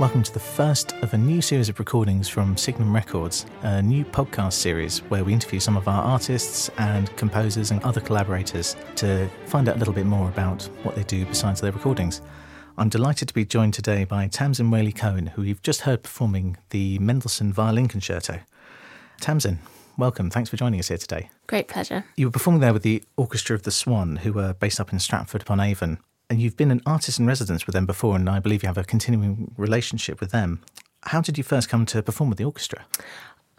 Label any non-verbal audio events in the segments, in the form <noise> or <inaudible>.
Welcome to the first of a new series of recordings from Signum Records, a new podcast series where we interview some of our artists and composers and other collaborators to find out a little bit more about what they do besides their recordings. I'm delighted to be joined today by Tamsin Waley Cohen, who you've just heard performing the Mendelssohn Violin Concerto. Tamsin, welcome. Thanks for joining us here today. Great pleasure. You were performing there with the Orchestra of the Swan, who were based up in Stratford upon Avon. And you've been an artist in residence with them before, and I believe you have a continuing relationship with them. How did you first come to perform with the orchestra?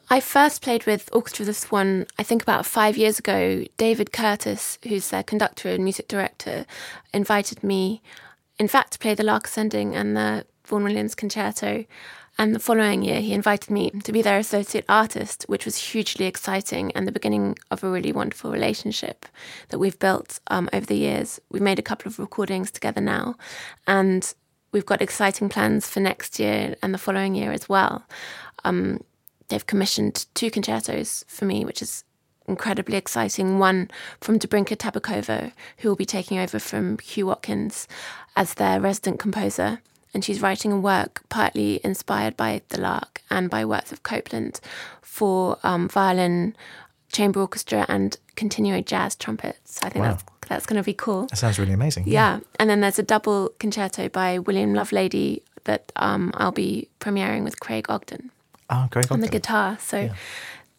I first played with Orchestra of the Swan, I think about five years ago. David Curtis, who's their conductor and music director, invited me, in fact, to play the Lark Ascending and the Vaughan Williams Concerto. And the following year, he invited me to be their associate artist, which was hugely exciting and the beginning of a really wonderful relationship that we've built um, over the years. We've made a couple of recordings together now, and we've got exciting plans for next year and the following year as well. Um, they've commissioned two concertos for me, which is incredibly exciting. One from Dobrinka Tabakova, who will be taking over from Huw Watkins as their resident composer and she's writing a work partly inspired by The Lark and by works of Copland for um, violin, chamber orchestra, and continuo jazz trumpets. I think wow. that's that's going to be cool. That sounds really amazing. Yeah. yeah. and then there's a double concerto by William Lovelady that um, I'll be premiering with Craig Ogden. Oh, Craig Ogden. On the guitar. So. Yeah.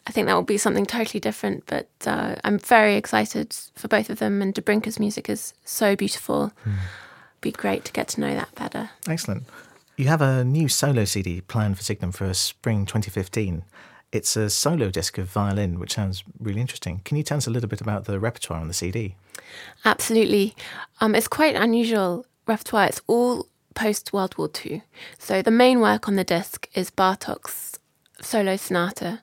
I think that will be something totally different, but uh, I'm very excited for both of them. And Dobrinka's music is so beautiful. Mm be great to get to know that better. Excellent. You have a new solo CD planned for Signum for spring 2015. It's a solo disc of violin, which sounds really interesting. Can you tell us a little bit about the repertoire on the CD? Absolutely. Um, it's quite unusual repertoire. It's all post World War II. So the main work on the disc is Bartok's solo sonata,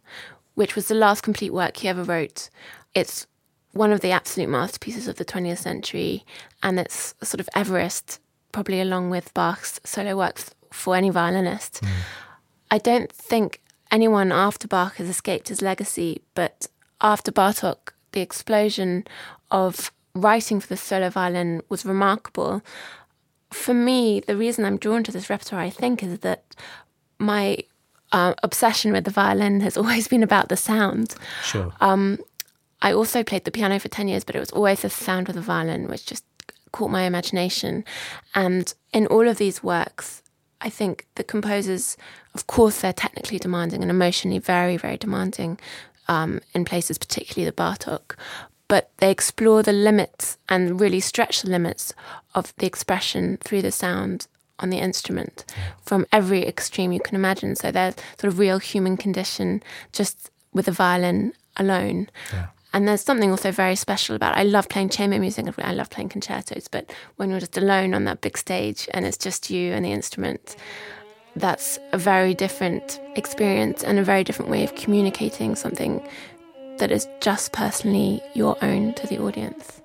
which was the last complete work he ever wrote. It's one of the absolute masterpieces of the 20th century, and it's sort of Everest, probably along with Bach's solo works for any violinist. Mm. I don't think anyone after Bach has escaped his legacy, but after Bartok, the explosion of writing for the solo violin was remarkable. For me, the reason I'm drawn to this repertoire, I think, is that my uh, obsession with the violin has <laughs> always been about the sound. Sure. Um, I also played the piano for 10 years, but it was always the sound of the violin which just caught my imagination. And in all of these works, I think the composers, of course, they're technically demanding and emotionally very, very demanding um, in places, particularly the Bartok, but they explore the limits and really stretch the limits of the expression through the sound on the instrument from every extreme you can imagine. So there's sort of real human condition just with the violin alone. Yeah. And there's something also very special about it. I love playing chamber music. I love playing concertos. But when you're just alone on that big stage and it's just you and the instrument, that's a very different experience and a very different way of communicating something that is just personally your own to the audience.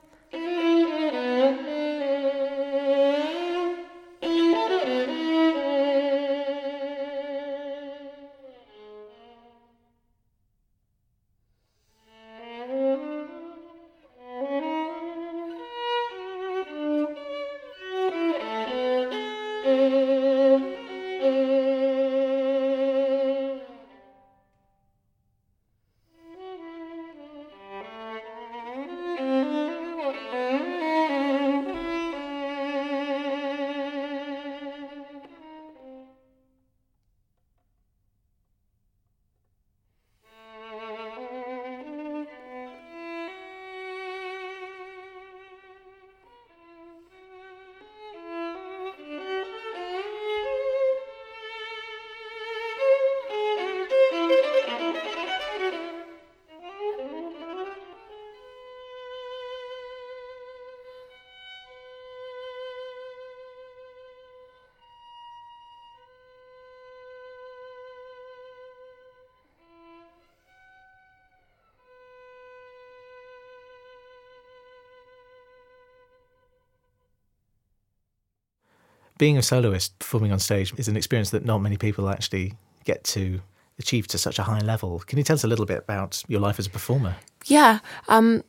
Being a soloist performing on stage is an experience that not many people actually get to achieve to such a high level. Can you tell us a little bit about your life as a performer? Yeah, um,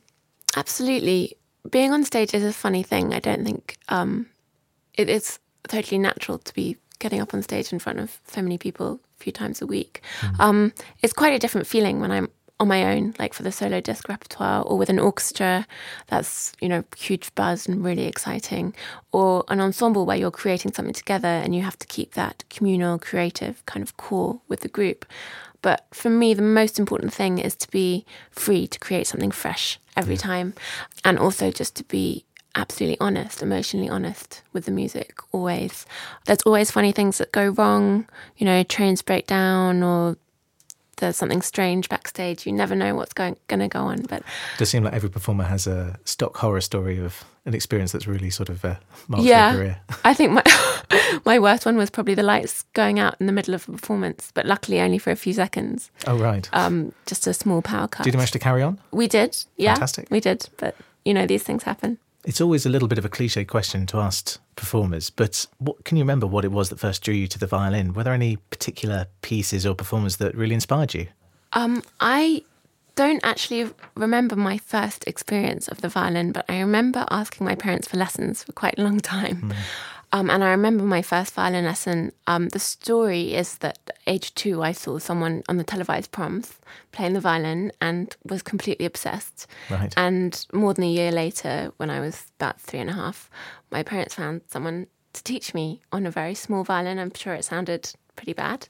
absolutely. Being on stage is a funny thing. I don't think um, it is totally natural to be getting up on stage in front of so many people a few times a week. Mm. Um, it's quite a different feeling when I'm on my own, like for the solo disc repertoire, or with an orchestra that's, you know, huge buzz and really exciting, or an ensemble where you're creating something together and you have to keep that communal, creative kind of core with the group. But for me, the most important thing is to be free to create something fresh every yeah. time, and also just to be absolutely honest, emotionally honest with the music always. There's always funny things that go wrong, you know, trains break down or there's something strange backstage. You never know what's going to go on. But it does seem like every performer has a stock horror story of an experience that's really sort of uh, marked yeah, their career. <laughs> I think my <laughs> my worst one was probably the lights going out in the middle of a performance, but luckily only for a few seconds. Oh right. Um, just a small power cut. Did you manage to carry on? We did. Yeah, Fantastic. We did, but you know these things happen. It's always a little bit of a cliche question to ask performers, but what, can you remember what it was that first drew you to the violin? Were there any particular pieces or performers that really inspired you? Um, I don't actually remember my first experience of the violin, but I remember asking my parents for lessons for quite a long time. Mm. Um, and I remember my first violin lesson. Um, the story is that age two, I saw someone on the televised proms playing the violin and was completely obsessed. Right. And more than a year later, when I was about three and a half, my parents found someone to teach me on a very small violin. I'm sure it sounded pretty bad,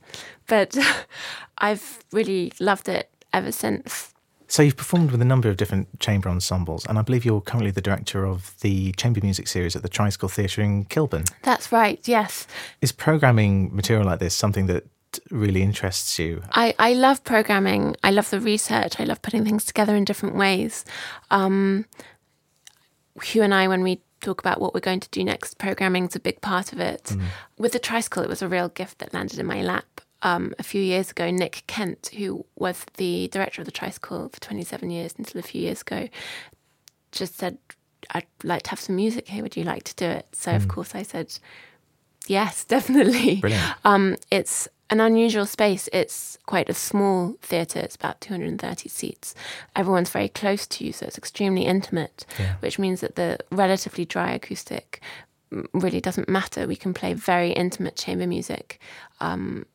but <laughs> I've really loved it ever since. So you've performed with a number of different chamber ensembles, and I believe you're currently the director of the chamber music series at the Tricycle Theatre in Kilburn. That's right. Yes. Is programming material like this something that really interests you? I, I love programming. I love the research. I love putting things together in different ways. Um, Huw and I, when we talk about what we're going to do next, programming is a big part of it. Mm. With the tricycle, it was a real gift that landed in my lap um, a few years ago, Nick Kent, who was the director of the Tricycle for 27 years until a few years ago, just said, I'd like to have some music here. Would you like to do it? So, mm. of course, I said, yes, <laughs> definitely. Brilliant. Um, it's an unusual space. It's quite a small theatre. It's about 230 seats. Everyone's very close to you, so it's extremely intimate, yeah. which means that the relatively dry acoustic really doesn't matter. We can play very intimate chamber music. Um,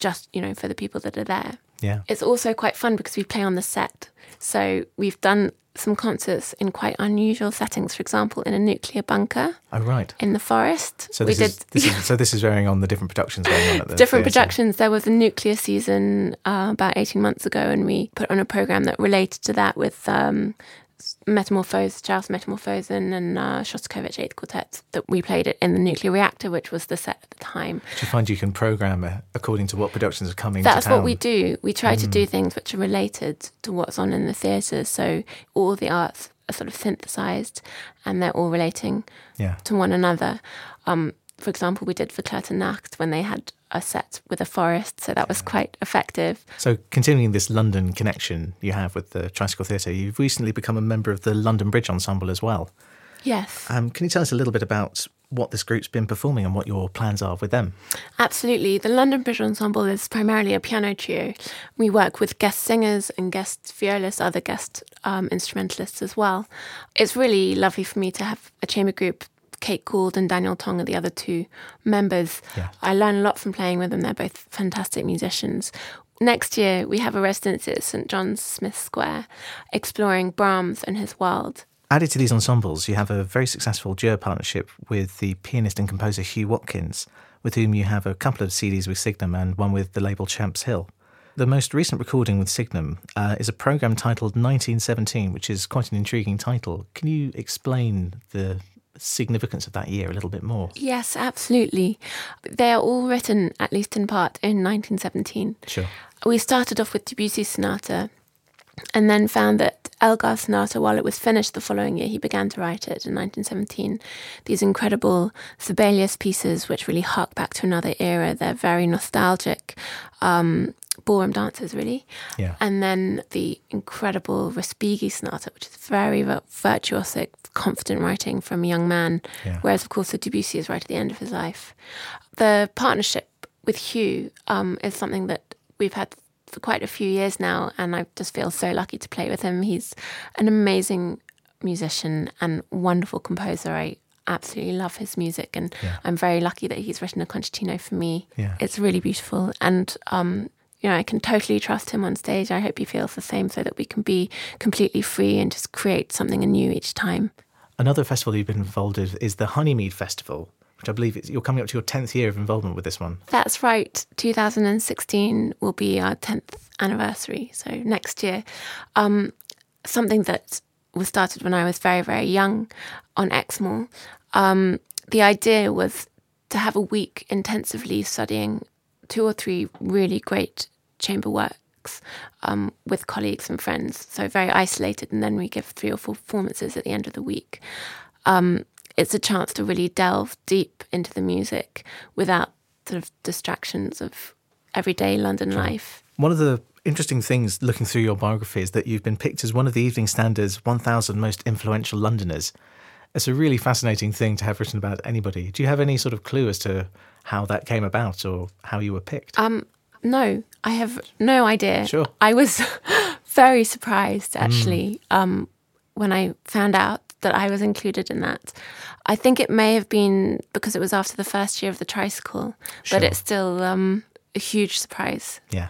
just you know for the people that are there. Yeah. It's also quite fun because we play on the set. So we've done some concerts in quite unusual settings. For example, in a nuclear bunker. Oh right. In the forest. So this, is, this is, <laughs> so this is varying on the different productions going on at the different theatre. productions. There was a nuclear season uh, about eighteen months ago, and we put on a program that related to that with um, Metamorphose, Charles Metamorphosen and uh, Shostakovich Eighth Quartet that we played it in the nuclear reactor, which was the set at the time. Do you find you can program it according to what productions are coming? That's what we do. We try mm. to do mm. things which are related to what's on in the theatre. So all the arts are sort of synthesized, and they're all relating yeah. to one another. Um, for example, we did for Verklärte Nacht when they had a set with a forest, so that was quite effective. So, continuing this London connection you have with the Tricycle Theatre, you've recently become a member of the London Bridge Ensemble as well. Yes. Um, can you tell us a little bit about what this group's been performing and what your plans are with them? Absolutely. The London Bridge Ensemble is primarily a piano trio. We work with guest singers and guest violists, other guest um, instrumentalists as well. It's really lovely for me to have a chamber group Kate Gould and Daniel Tong are the other two members. Yeah. I learn a lot from playing with them. They're both fantastic musicians. Next year, we have a residency at St John's Smith Square, exploring Brahms and his world. Added to these ensembles, you have a very successful duo partnership with the pianist and composer Huw Watkins, with whom you have a couple of CDs with Signum and one with the label Champs Hill. The most recent recording with Signum uh, is a program titled 1917, which is quite an intriguing title. Can you explain the significance of that year a little bit more? Yes, absolutely. They are all written, at least in part, in 1917. Sure. We started off with Debussy's sonata and then found that Elgar's sonata, while it was finished the following year, he began to write it in 1917. These incredible Sibelius pieces, which really hark back to another era, they're very nostalgic. Um, ballroom dancers, really. Yeah. And then the incredible Respighi sonata, which is very virtuosic, confident writing from a young man. Yeah. Whereas, of course, the Debussy is right at the end of his life. The partnership with Huw um, is something that we've had for quite a few years now, and I just feel so lucky to play with him. He's an amazing musician and wonderful composer. I absolutely love his music, and Yeah. I'm very lucky that he's written a concertino for me. Yeah. It's really beautiful, and um, you know I can totally trust him on stage. I hope he feels the same, so that we can be completely free and just create something anew each time. Another festival you've been involved with is the Honeymead Festival, which I believe is, you're coming up to your 10th year of involvement with this one. That's right. 2016 will be our 10th anniversary, so next year. Um, something that was started when I was very, very young on Exmoor. Um, the idea was to have a week intensively studying two or three really great chamber works um, with colleagues and friends. So very isolated, and then we give three or four performances at the end of the week. Um, it's a chance to really delve deep into the music without sort of distractions of everyday London life. One of the interesting things looking through your biography is that you've been picked as one of the Evening Standard's 1,000 most influential Londoners. It's a really fascinating thing to have written about anybody. Do you have any sort of clue as to how that came about or how you were picked? Um, no, I have no idea. Sure. I was <laughs> very surprised actually um, when I found out that I was included in that. I think it may have been because it was after the first year of the tricycle, Sure. but it's still um, a huge surprise. yeah.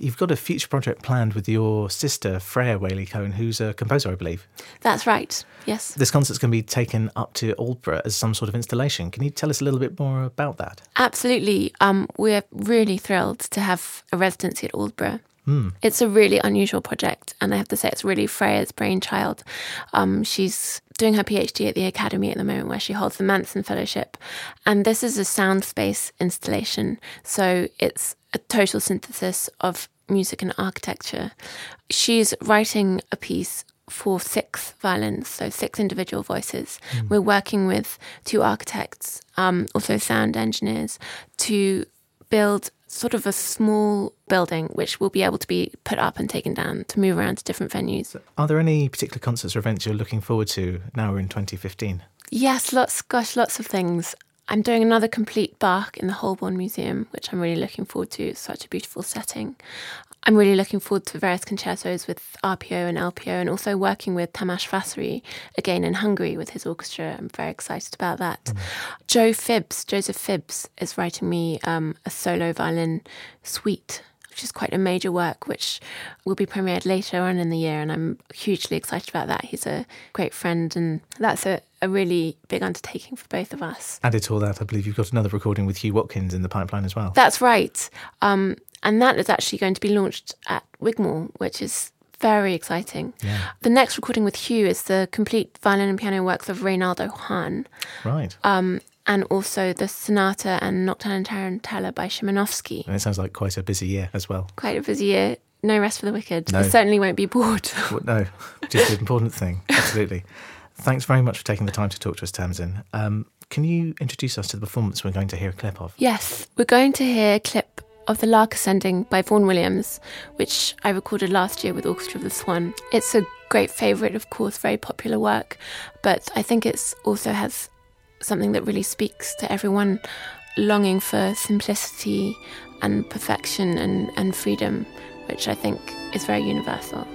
You've got a future project planned with your sister, Freya Waley Cohen, who's a composer, I believe. That's right. Yes. This concert's going to be taken up to Aldeburgh as some sort of installation. Can you tell us a little bit more about that? Absolutely. Um, we're really thrilled to have a residency at Aldeburgh. It's a really unusual project, and I have to say it's really Freya's brainchild. Um, she's doing her PhD at the Academy at the moment, where she holds the Manson Fellowship, and this is a sound space installation. So it's a total synthesis of music and architecture. She's writing a piece for six violins, so six individual voices. We're working with two architects, um, also sound engineers, to build sort of a small building which will be able to be put up and taken down to move around to different venues. Are there any particular concerts or events you're looking forward to now we're in 2015? Yes, lots, gosh, lots of things. I'm doing another complete Bach in the Holburne Museum, which I'm really looking forward to. It's such a beautiful setting. I'm really looking forward to various concertos with RPO and LPO and also working with Tamás Vásáry again in Hungary with his orchestra. I'm very excited about that. Joe Phibbs, Joseph Phibbs, is writing me um, a solo violin suite, which is quite a major work, which will be premiered later on in the year. And I'm hugely excited about that. He's a great friend, and that's a, a really big undertaking for both of us. Added to all that, I believe you've got another recording with Huw Watkins in the pipeline as well. That's right. Um, and that is actually going to be launched at Wigmore, which is very exciting. Yeah. The next recording with Huw is the complete violin and piano works of Reynaldo Hahn, Right. um, and also the sonata and Nocturne and Tarantella by Szymanowski. and it sounds like quite a busy year as well. Quite a busy year. No rest for the wicked. No. I certainly won't be bored. <laughs> Well, no, just an important thing. Absolutely. Thanks very much for taking the time to talk to us, Tamsin. Um, can you introduce us to the performance we're going to hear a clip of? Yes, we're going to hear a clip of The Lark Ascending by Vaughan Williams, which I recorded last year with Orchestra of the Swan. It's a great favourite, of course, very popular work, but I think it's also has something that really speaks to everyone longing for simplicity and perfection and, and freedom, which I think is very universal.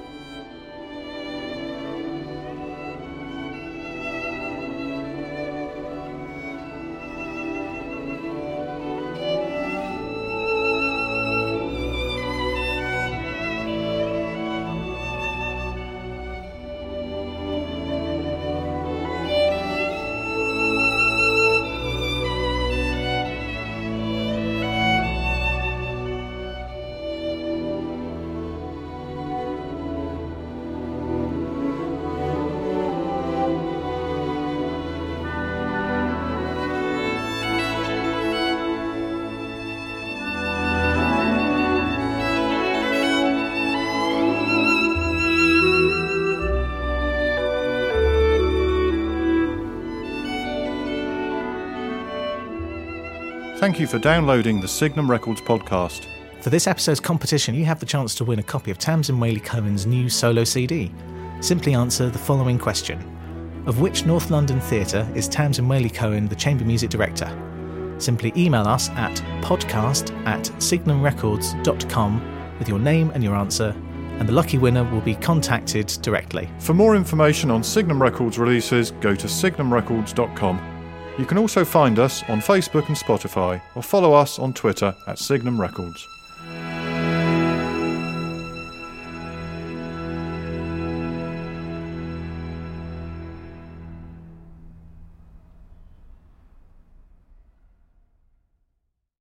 Thank you for downloading the Signum Records podcast. For this episode's competition, you have the chance to win a copy of Tamsin Waley Cohen's new solo CD. Simply answer the following question Of which North London theatre is Tamsin Waley Cohen the chamber music director? Simply email us at podcast at signumrecords.com with your name and your answer, and the lucky winner will be contacted directly. For more information on Signum Records releases, go to signumrecords.com. You can also find us on Facebook and Spotify or follow us on Twitter at Signum Records.